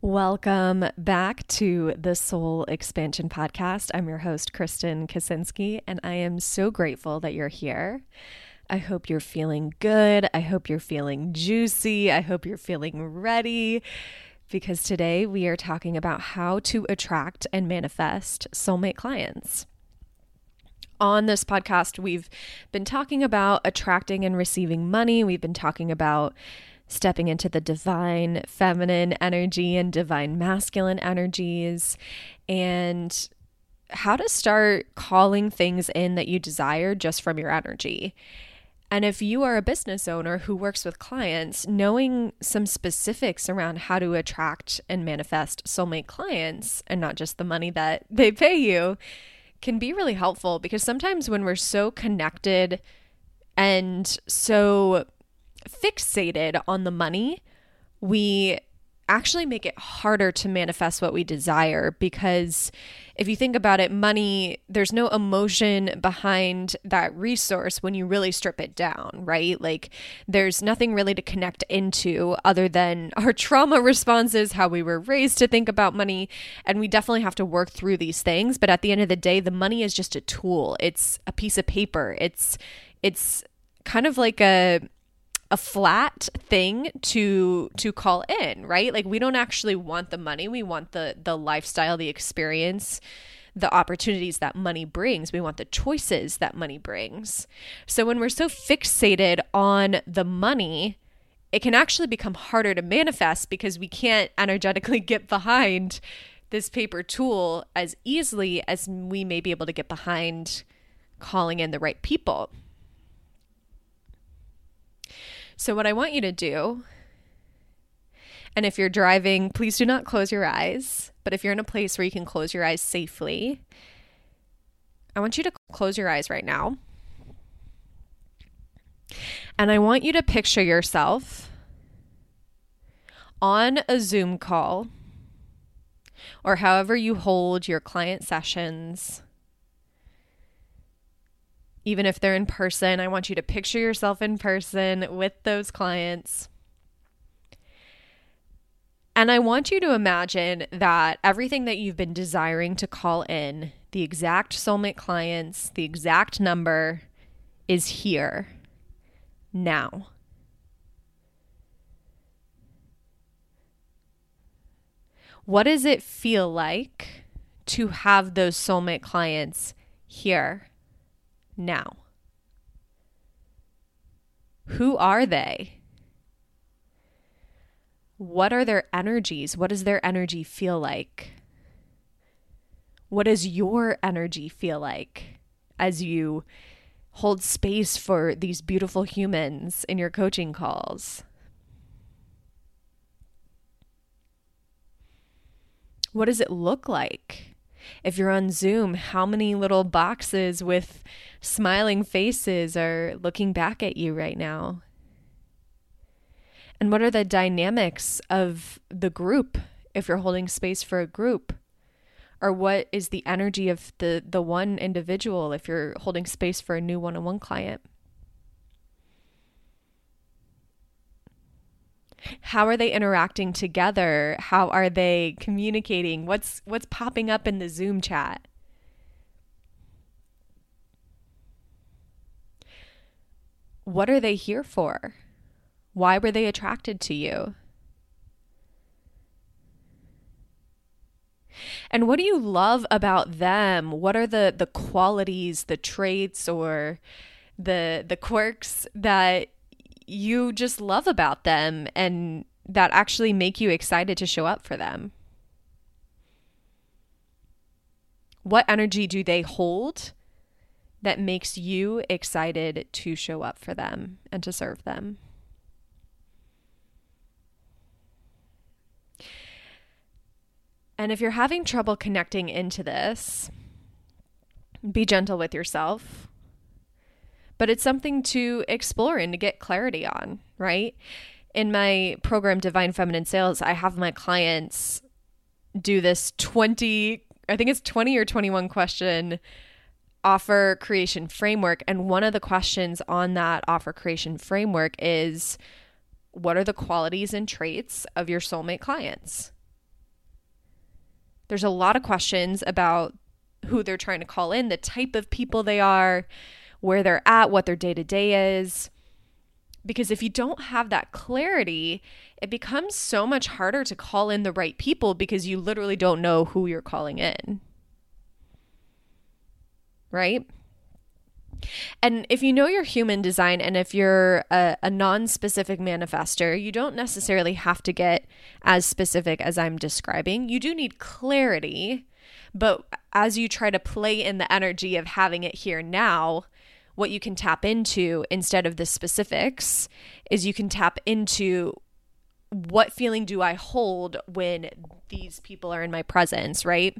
Welcome back to the Soul Expansion Podcast. I'm your host, Kristen Kaczynski, and I am so grateful that you're here. I hope you're feeling good. I hope you're feeling juicy. I hope you're feeling ready because today we are talking about how to attract and manifest soulmate clients. On this podcast, we've been talking about attracting and receiving money. We've been talking about stepping into the divine feminine energy and divine masculine energies, and how to start calling things in that you desire just from your energy. And if you are a business owner who works with clients, knowing some specifics around how to attract and manifest soulmate clients and not just the money that they pay you can be really helpful because sometimes when we're so connected and so fixated on the money, we actually make it harder to manifest what we desire because if you think about it, money, there's no emotion behind that resource when you really strip it down, right? Like there's nothing really to connect into other than our trauma responses, how we were raised to think about money. And we definitely have to work through these things. But at the end of the day, the money is just a tool, it's a piece of paper. It's, it's, kind of like a a flat thing to to call in, right? Like we don't actually want the money. We want the the lifestyle, the experience, the opportunities that money brings. We want the choices that money brings. So when we're so fixated on the money, it can actually become harder to manifest because we can't energetically get behind this paper tool as easily as we may be able to get behind calling in the right people. So, what I want you to do, and if you're driving, please do not close your eyes. But if you're in a place where you can close your eyes safely, I want you to close your eyes right now. And I want you to picture yourself on a Zoom call or however you hold your client sessions even if they're in person. I want you to picture yourself in person with those clients. And I want you to imagine that everything that you've been desiring to call in, the exact soulmate clients, the exact number, is here now. What does it feel like to have those soulmate clients here? Now. Who are they? What are their energies? What does their energy feel like? What does your energy feel like as you hold space for these beautiful humans in your coaching calls? What does it look like? If you're on Zoom, how many little boxes with smiling faces are looking back at you right now? And what are the dynamics of the group if you're holding space for a group? Or what is the energy of the, the one individual if you're holding space for a new one on one client? How are they interacting together? How are they communicating? What's what's popping up in the Zoom chat? What are they here for? Why were they attracted to you? And what do you love about them? What are the the qualities, the traits or the the quirks that you just love about them and that actually make you excited to show up for them? What energy do they hold that makes you excited to show up for them and to serve them? And if you're having trouble connecting into this, be gentle with yourself. But it's something to explore and to get clarity on, right? In my program, Divine Feminine Sales, I have my clients do this 20, I think it's 20 or 21 question offer creation framework. And one of the questions on that offer creation framework is what are the qualities and traits of your soulmate clients? There's a lot of questions about who they're trying to call in, the type of people they are, where they're at, what their day to day is. Because if you don't have that clarity, it becomes so much harder to call in the right people because you literally don't know who you're calling in. Right? And if you know your human design and if you're a, a non specific manifester, you don't necessarily have to get as specific as I'm describing. You do need clarity, but as you try to play in the energy of having it here now, what you can tap into instead of the specifics is you can tap into what feeling do I hold when these people are in my presence, right?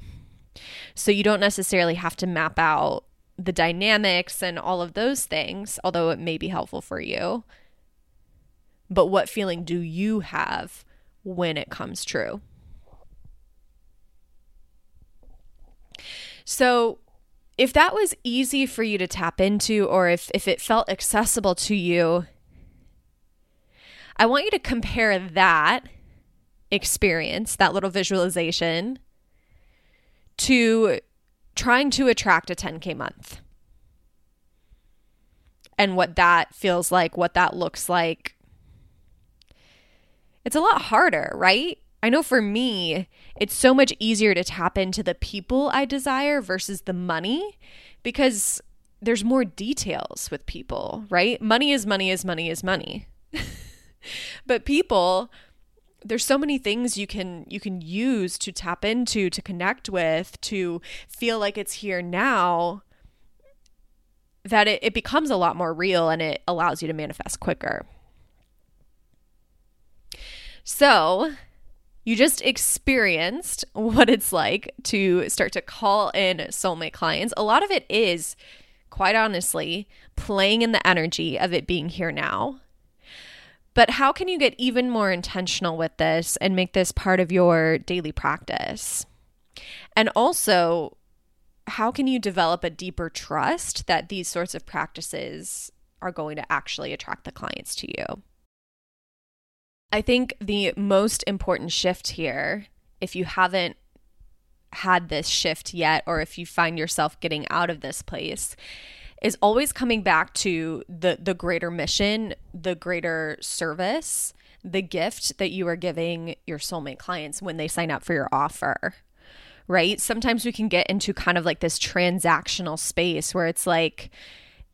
So you don't necessarily have to map out the dynamics and all of those things, although it may be helpful for you. But what feeling do you have when it comes true? So, if that was easy for you to tap into, or if, if it felt accessible to you, I want you to compare that experience, that little visualization, to trying to attract a 10K month and what that feels like, what that looks like. It's a lot harder, right? I know for me, it's so much easier to tap into the people I desire versus the money because there's more details with people, right? Money is money is money is money. but people there's so many things you can you can use to tap into to connect with to feel like it's here now that it, it becomes a lot more real and it allows you to manifest quicker so you just experienced what it's like to start to call in soulmate clients a lot of it is quite honestly playing in the energy of it being here now but how can you get even more intentional with this and make this part of your daily practice? And also, how can you develop a deeper trust that these sorts of practices are going to actually attract the clients to you? I think the most important shift here, if you haven't had this shift yet, or if you find yourself getting out of this place, is always coming back to the the greater mission, the greater service, the gift that you are giving your soulmate clients when they sign up for your offer. Right? Sometimes we can get into kind of like this transactional space where it's like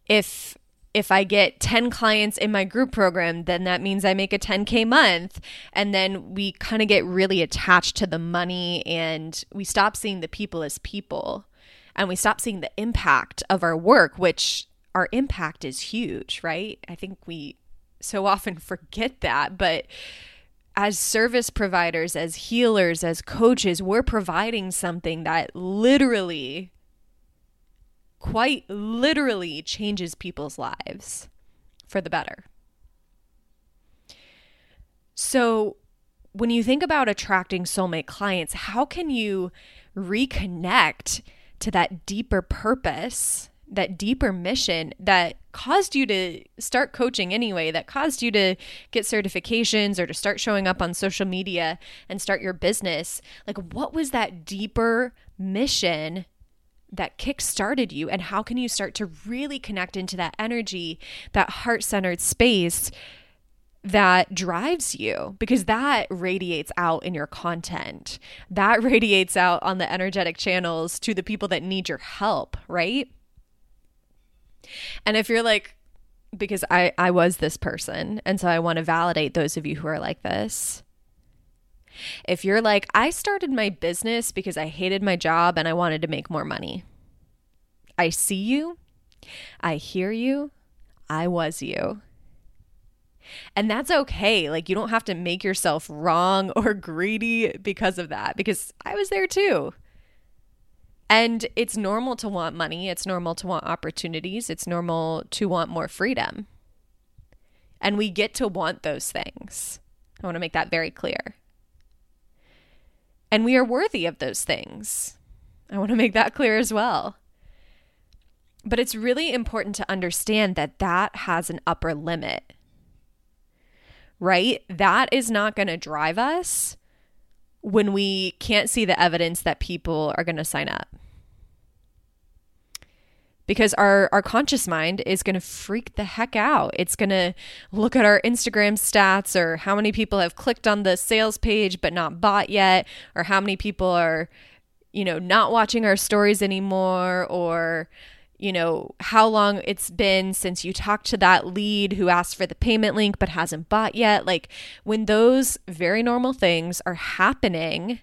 if if I get 10 clients in my group program, then that means I make a 10K month. And then we kind of get really attached to the money and we stop seeing the people as people and we stop seeing the impact of our work, which our impact is huge, right? I think we so often forget that, but as service providers, as healers, as coaches, we're providing something that literally, quite literally, changes people's lives for the better. So, when you think about attracting soulmate clients, how can you reconnect to that deeper purpose that deeper mission that caused you to start coaching anyway, that caused you to get certifications or to start showing up on social media and start your business? Like, what was that deeper mission that kick started you? And how can you start to really connect into that energy, that heart centered space? that drives you because that radiates out in your content. That radiates out on the energetic channels to the people that need your help, right? And if you're like, because I, I was this person, and so I want to validate those of you who are like this. If you're like, I started my business because I hated my job and I wanted to make more money, I see you, I hear you, I was you. And that's okay. Like, you don't have to make yourself wrong or greedy because of that, because I was there too. And it's normal to want money, it's normal to want opportunities, it's normal to want more freedom. And we get to want those things. I want to make that very clear. And we are worthy of those things. I want to make that clear as well. But it's really important to understand that that has an upper limit, right? That is not going to drive us when we can't see the evidence that people are going to sign up. Because our, our conscious mind is going to freak the heck out. It's going to look at our Instagram stats or how many people have clicked on the sales page but not bought yet, or how many people are, you know, not watching our stories anymore, or you know, how long it's been since you talked to that lead who asked for the payment link but hasn't bought yet. Like when those very normal things are happening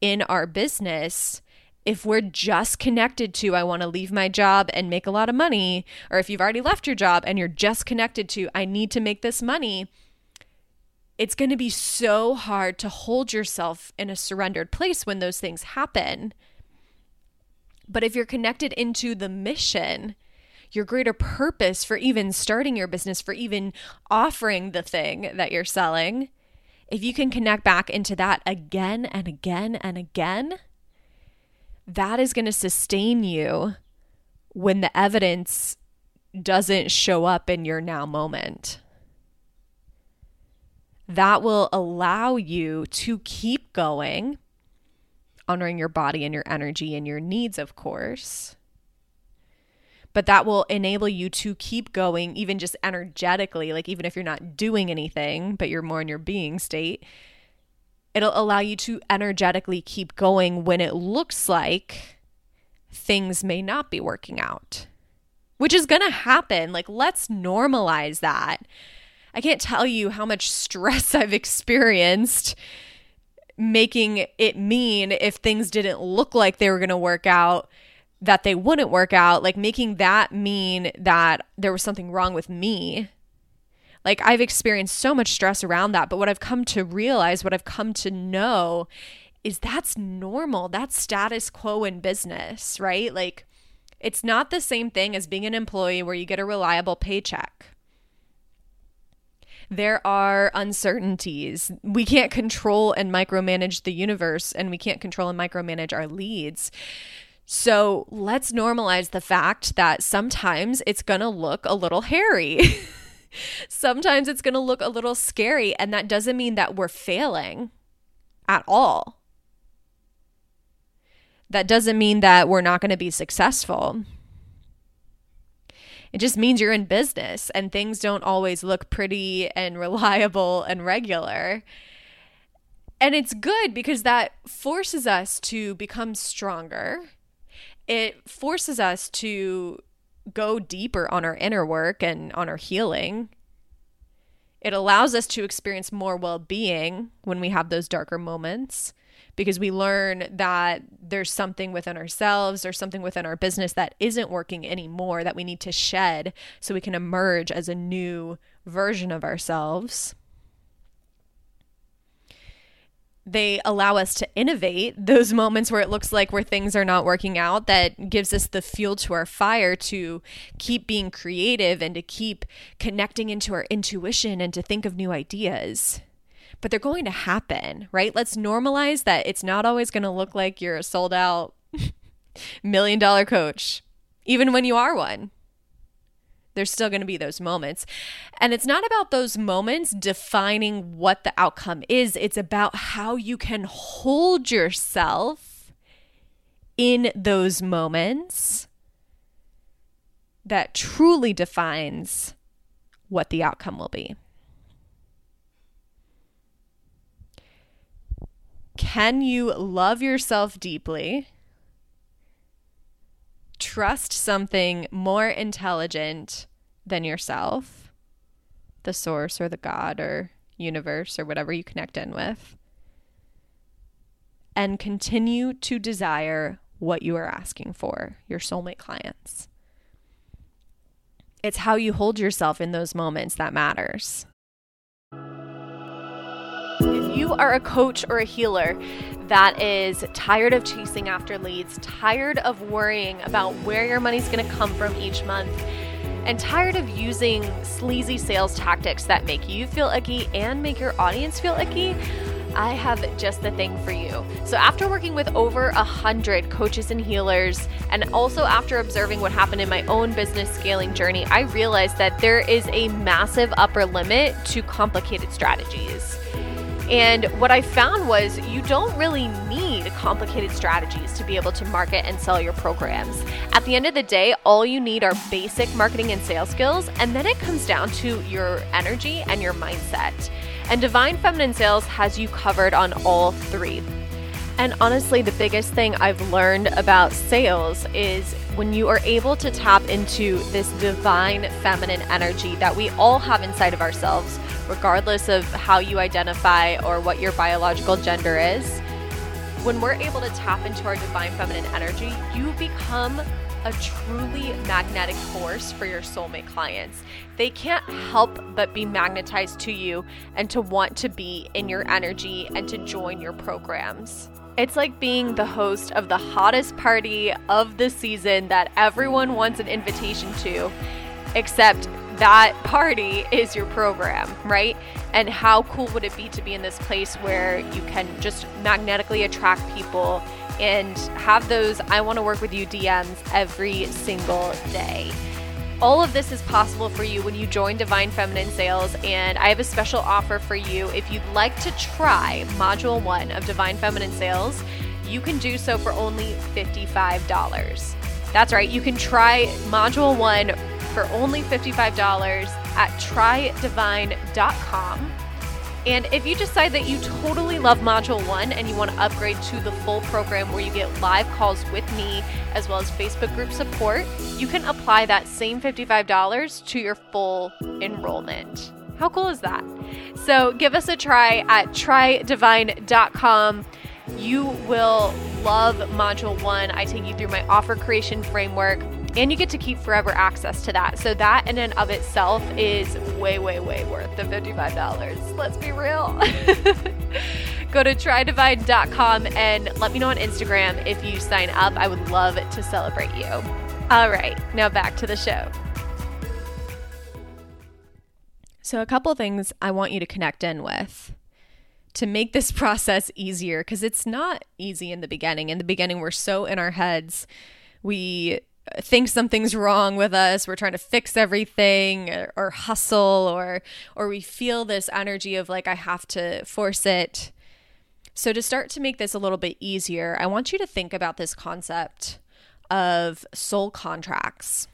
in our business, if we're just connected to, I want to leave my job and make a lot of money, or if you've already left your job and you're just connected to, I need to make this money, it's going to be so hard to hold yourself in a surrendered place when those things happen. But if you're connected into the mission, your greater purpose for even starting your business, for even offering the thing that you're selling, if you can connect back into that again and again and again, that is going to sustain you when the evidence doesn't show up in your now moment. That will allow you to keep going honoring your body and your energy and your needs, of course. But that will enable you to keep going, even just energetically, like even if you're not doing anything, but you're more in your being state. It'll allow you to energetically keep going when it looks like things may not be working out, which is going to happen. Like, let's normalize that. I can't tell you how much stress I've experienced making it mean if things didn't look like they were going to work out that they wouldn't work out like making that mean that there was something wrong with me like I've experienced so much stress around that but what I've come to realize what I've come to know is that's normal that's status quo in business right like it's not the same thing as being an employee where you get a reliable paycheck there are uncertainties. We can't control and micromanage the universe, and we can't control and micromanage our leads. So let's normalize the fact that sometimes it's going to look a little hairy. sometimes it's going to look a little scary, and that doesn't mean that we're failing at all. That doesn't mean that we're not going to be successful. It just means you're in business and things don't always look pretty and reliable and regular. And it's good because that forces us to become stronger. It forces us to go deeper on our inner work and on our healing. It allows us to experience more well being when we have those darker moments because we learn that there's something within ourselves or something within our business that isn't working anymore that we need to shed so we can emerge as a new version of ourselves. They allow us to innovate those moments where it looks like where things are not working out that gives us the fuel to our fire to keep being creative and to keep connecting into our intuition and to think of new ideas but they're going to happen, right? Let's normalize that it's not always going to look like you're a sold out million dollar coach. even when you are one. There's still going to be those moments. And it's not about those moments defining what the outcome is, it's about how you can hold yourself in those moments that truly defines what the outcome will be. Can you love yourself deeply? Trust something more intelligent than yourself, the source or the God or universe or whatever you connect in with, and continue to desire what you are asking for, your soulmate clients. It's how you hold yourself in those moments that matters. Are a coach or a healer that is tired of chasing after leads, tired of worrying about where your money's going to come from each month, and tired of using sleazy sales tactics that make you feel icky and make your audience feel icky, I have just the thing for you. So, after working with over a hundred coaches and healers, and also after observing what happened in my own business scaling journey, I realized that there is a massive upper limit to complicated strategies. And what I found was you don't really need complicated strategies to be able to market and sell your programs. At the end of the day, all you need are basic marketing and sales skills, and then it comes down to your energy and your mindset. And Divine Feminine Sales has you covered on all three. And honestly, the biggest thing I've learned about sales is when you are able to tap into this divine feminine energy that we all have inside of ourselves regardless of how you identify or what your biological gender is, when we're able to tap into our divine feminine energy, you become a truly magnetic force for your soulmate clients. They can't help but be magnetized to you and to want to be in your energy and to join your programs. It's like being the host of the hottest party of the season that everyone wants an invitation to, except that party is your program, right? And how cool would it be to be in this place where you can just magnetically attract people and have those I want to work with you DMs every single day? All of this is possible for you when you join Divine Feminine Sales, and I have a special offer for you. If you'd like to try Module 1 of Divine Feminine Sales, you can do so for only $55. That's right, you can try Module 1 for only $55 at trydivine.com. And if you decide that you totally love Module 1 and you want to upgrade to the full program where you get live calls with me as well as Facebook group support, you can apply that same $55 to your full enrollment. How cool is that? So give us a try at trydivine.com. You will love Module 1. I take you through my offer creation framework and you get to keep forever access to that. So that in and of itself is way, way, way worth the $55. Let's be real. Go to trydivine.com and let me know on Instagram if you sign up. I would love to celebrate you. All right, now back to the show. So, a couple things I want you to connect in with to make this process easier because it's not easy in the beginning. In the beginning, we're so in our heads. We think something's wrong with us we're trying to fix everything or, or, hustle or or we feel this energy of like i have to force it. So to start to make this a little bit easier i want you to think about this concept of soul contracts.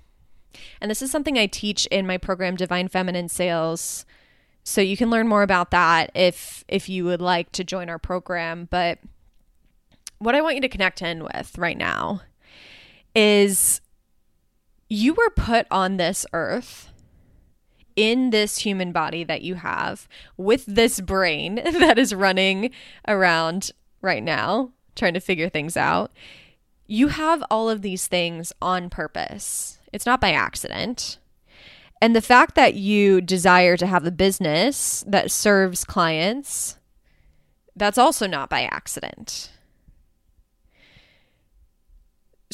And this is something i teach in my program divine feminine sales. So you can learn more about that if if you would like to join our program. But what i want you to connect in with right now is you were put on this earth in this human body that you have with this brain that is running around right now trying to figure things out. You have all of these things on purpose. It's not by accident. And the fact that you desire to have a business that serves clients, that's also not by accident.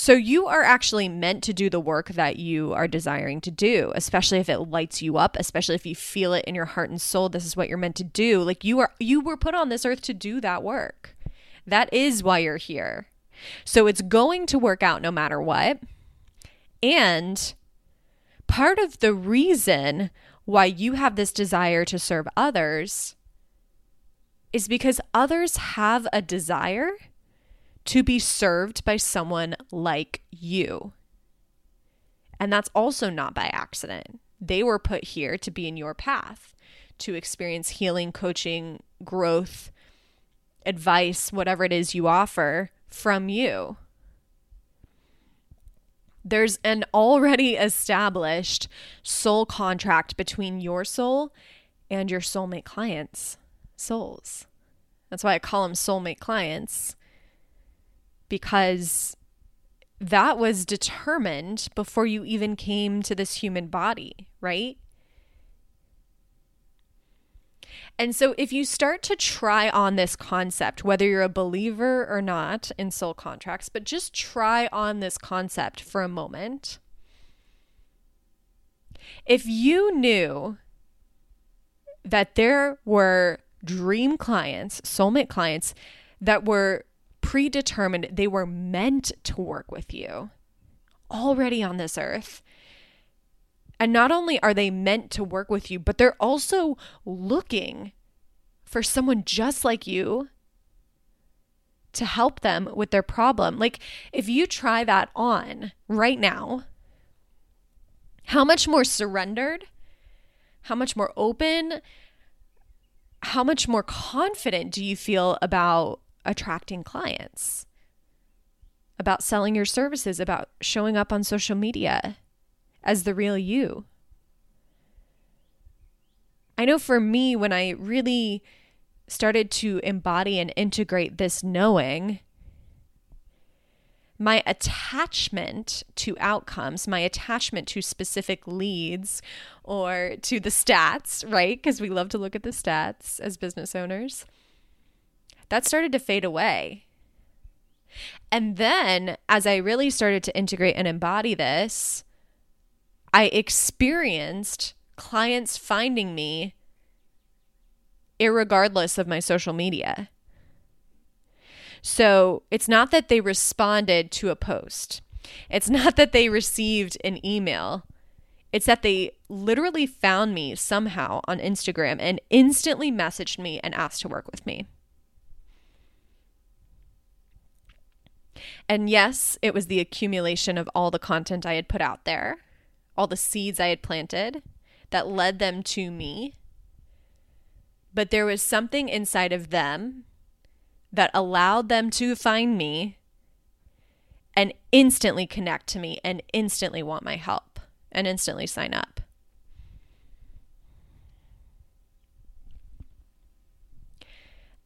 So you are actually meant to do the work that you are desiring to do, especially if it lights you up, especially if you feel it in your heart and soul this is what you're meant to do. Like you are you were put on this earth to do that work. That is why you're here. So it's going to work out no matter what. And part of the reason why you have this desire to serve others is because others have a desire to be served by someone like you. And that's also not by accident. They were put here to be in your path, to experience healing, coaching, growth, advice, whatever it is you offer from you. There's an already established soul contract between your soul and your soulmate clients' souls. That's why I call them soulmate clients because that was determined before you even came to this human body, right? And so, if you start to try on this concept, whether you're a believer or not in soul contracts, but just try on this concept for a moment. If you knew that there were dream clients, soulmate clients that were predetermined, they were meant to work with you already on this earth, and not only are they meant to work with you, but they're also looking for someone just like you to help them with their problem. Like, if you try that on right now, how much more surrendered, how much more open, how much more confident do you feel about attracting clients, about selling your services, about showing up on social media? as the real you. I know for me, when I really started to embody and integrate this knowing, my attachment to outcomes, my attachment to specific leads or to the stats, right? Because we love to look at the stats as business owners, that started to fade away. And then as I really started to integrate and embody this, I experienced clients finding me regardless of my social media. So it's not that they responded to a post. It's not that they received an email. It's that they literally found me somehow on Instagram and instantly messaged me and asked to work with me. And yes, it was the accumulation of all the content I had put out there all the seeds I had planted that led them to me. But there was something inside of them that allowed them to find me and instantly connect to me and instantly want my help and instantly sign up.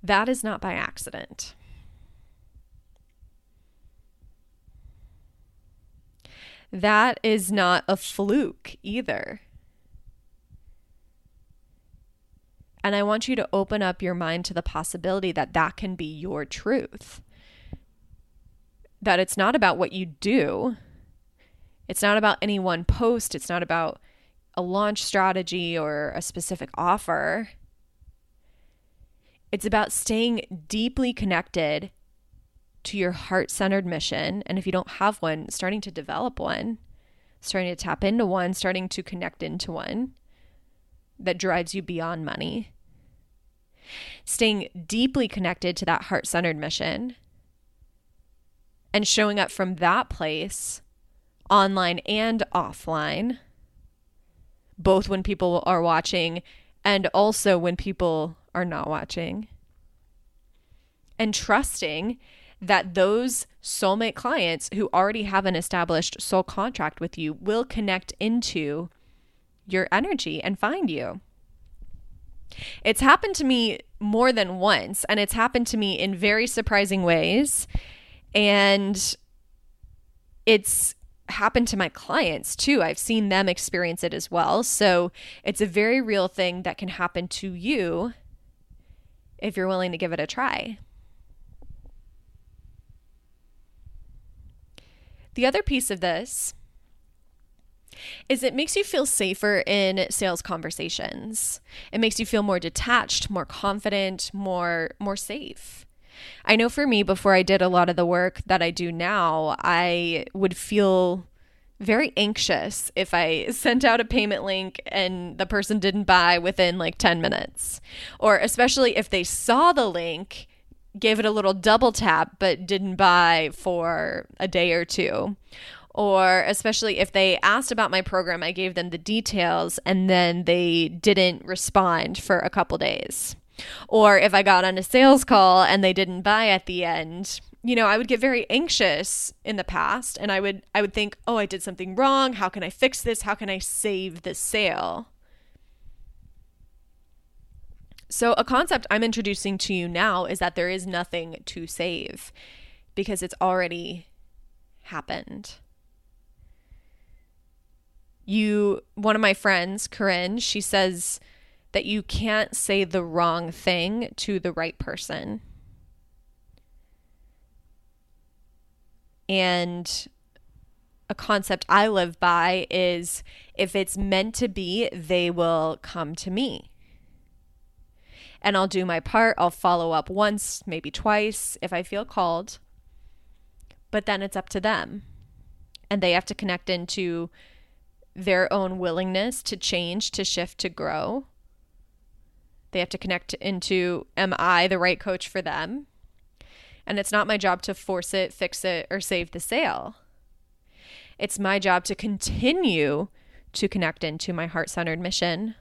That is not by accident. That is not a fluke either. And I want you to open up your mind to the possibility that that can be your truth. That it's not about what you do, it's not about any one post, it's not about a launch strategy or a specific offer. It's about staying deeply connected to your heart centered mission. And if you don't have one, starting to develop one, starting to tap into one, starting to connect into one that drives you beyond money. Staying deeply connected to that heart centered mission and showing up from that place, online and offline, both when people are watching and also when people are not watching. And trusting that those soulmate clients who already have an established soul contract with you will connect into your energy and find you. It's happened to me more than once, and it's happened to me in very surprising ways. And it's happened to my clients too. I've seen them experience it as well. So it's a very real thing that can happen to you if you're willing to give it a try. The other piece of this is it makes you feel safer in sales conversations. It makes you feel more detached, more confident, more more safe. I know for me before I did a lot of the work that I do now, I would feel very anxious if I sent out a payment link and the person didn't buy within like 10 minutes. Or especially if they saw the link, gave it a little double tap, but didn't buy for a day or two. Or especially if they asked about my program, I gave them the details and then they didn't respond for a couple days. Or if I got on a sales call and they didn't buy at the end, you know, I would get very anxious in the past and I would I would think, "Oh, I did something wrong. How can I fix this? How can I save the sale?" So, a concept I'm introducing to you now is that there is nothing to save because it's already happened. You one of my friends, Corinne, she says that you can't say the wrong thing to the right person. And a concept I live by is if it's meant to be, they will come to me. And I'll do my part. I'll follow up once, maybe twice if I feel called. But then it's up to them. And they have to connect into their own willingness to change, to shift, to grow. They have to connect into Am I the right coach for them? And it's not my job to force it, fix it, or save the sale. It's my job to continue to connect into my heart centered mission,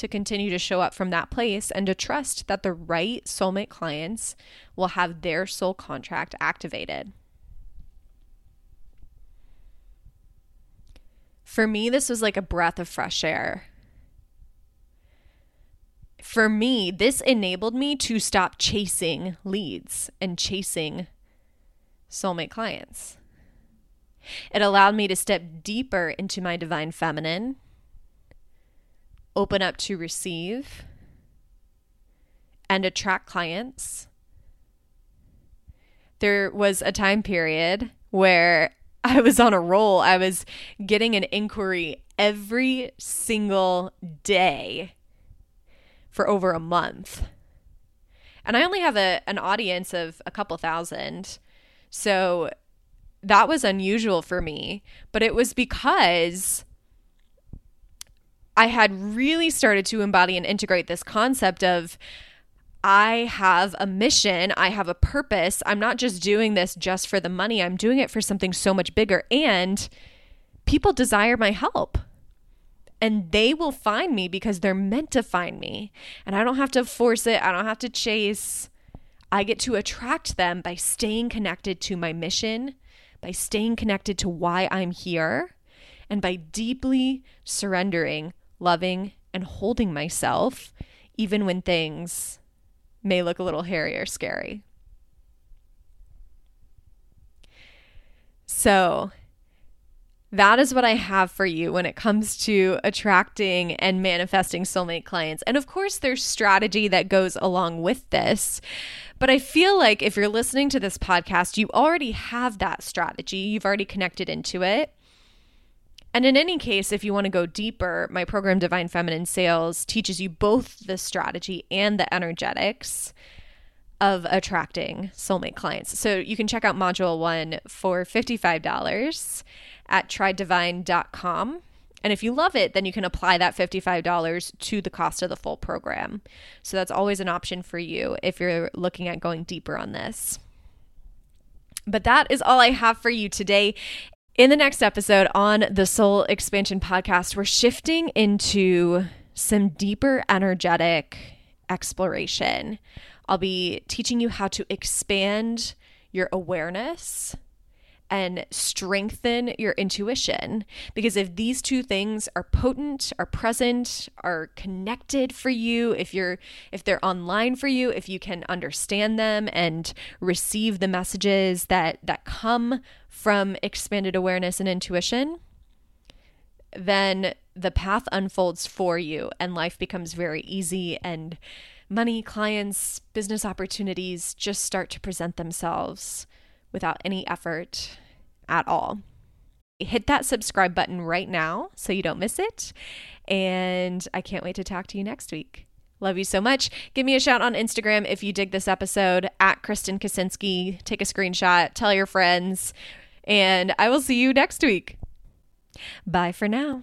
to continue to show up from that place, and to trust that the right soulmate clients will have their soul contract activated. For me, this was like a breath of fresh air for me, this enabled me to stop chasing leads and chasing soulmate clients. It allowed me to step deeper into my divine feminine, open up to receive, and attract clients. There was a time period where I was on a roll. I was getting an inquiry every single day for over a month. And I only have a, an audience of a couple thousand. So that was unusual for me. But it was because I had really started to embody and integrate this concept of I have a mission, I have a purpose. I'm not just doing this just for the money, I'm doing it for something so much bigger. And people desire my help and they will find me because they're meant to find me. And I don't have to force it, I don't have to chase. I get to attract them by staying connected to my mission, by staying connected to why I'm here, and by deeply surrendering, loving, and holding myself, even when things may look a little hairy or scary. So, that is what I have for you when it comes to attracting and manifesting soulmate clients. And of course, there's strategy that goes along with this. But I feel like if you're listening to this podcast, you already have that strategy, you've already connected into it. And in any case, if you want to go deeper, my program Divine Feminine Sales teaches you both the strategy and the energetics of attracting soulmate clients. So you can check out module one for $55 at trydivine.com. And if you love it, then you can apply that $55 to the cost of the full program. So that's always an option for you if you're looking at going deeper on this. But that is all I have for you today. In the next episode on the Soul Expansion Podcast, we're shifting into some deeper energetic exploration. I'll be teaching you how to expand your awareness and strengthen your intuition. Because if these two things are potent, are present, are connected for you, if you're if they're online for you, if you can understand them and receive the messages that that come from expanded awareness and intuition, then the path unfolds for you and life becomes very easy and money, clients, business opportunities just start to present themselves without any effort at all. Hit that subscribe button right now so you don't miss it. And I can't wait to talk to you next week. Love you so much. Give me a shout on Instagram if you dig this episode at Kristen Kaczynski. Take a screenshot, tell your friends, and I will see you next week. Bye for now.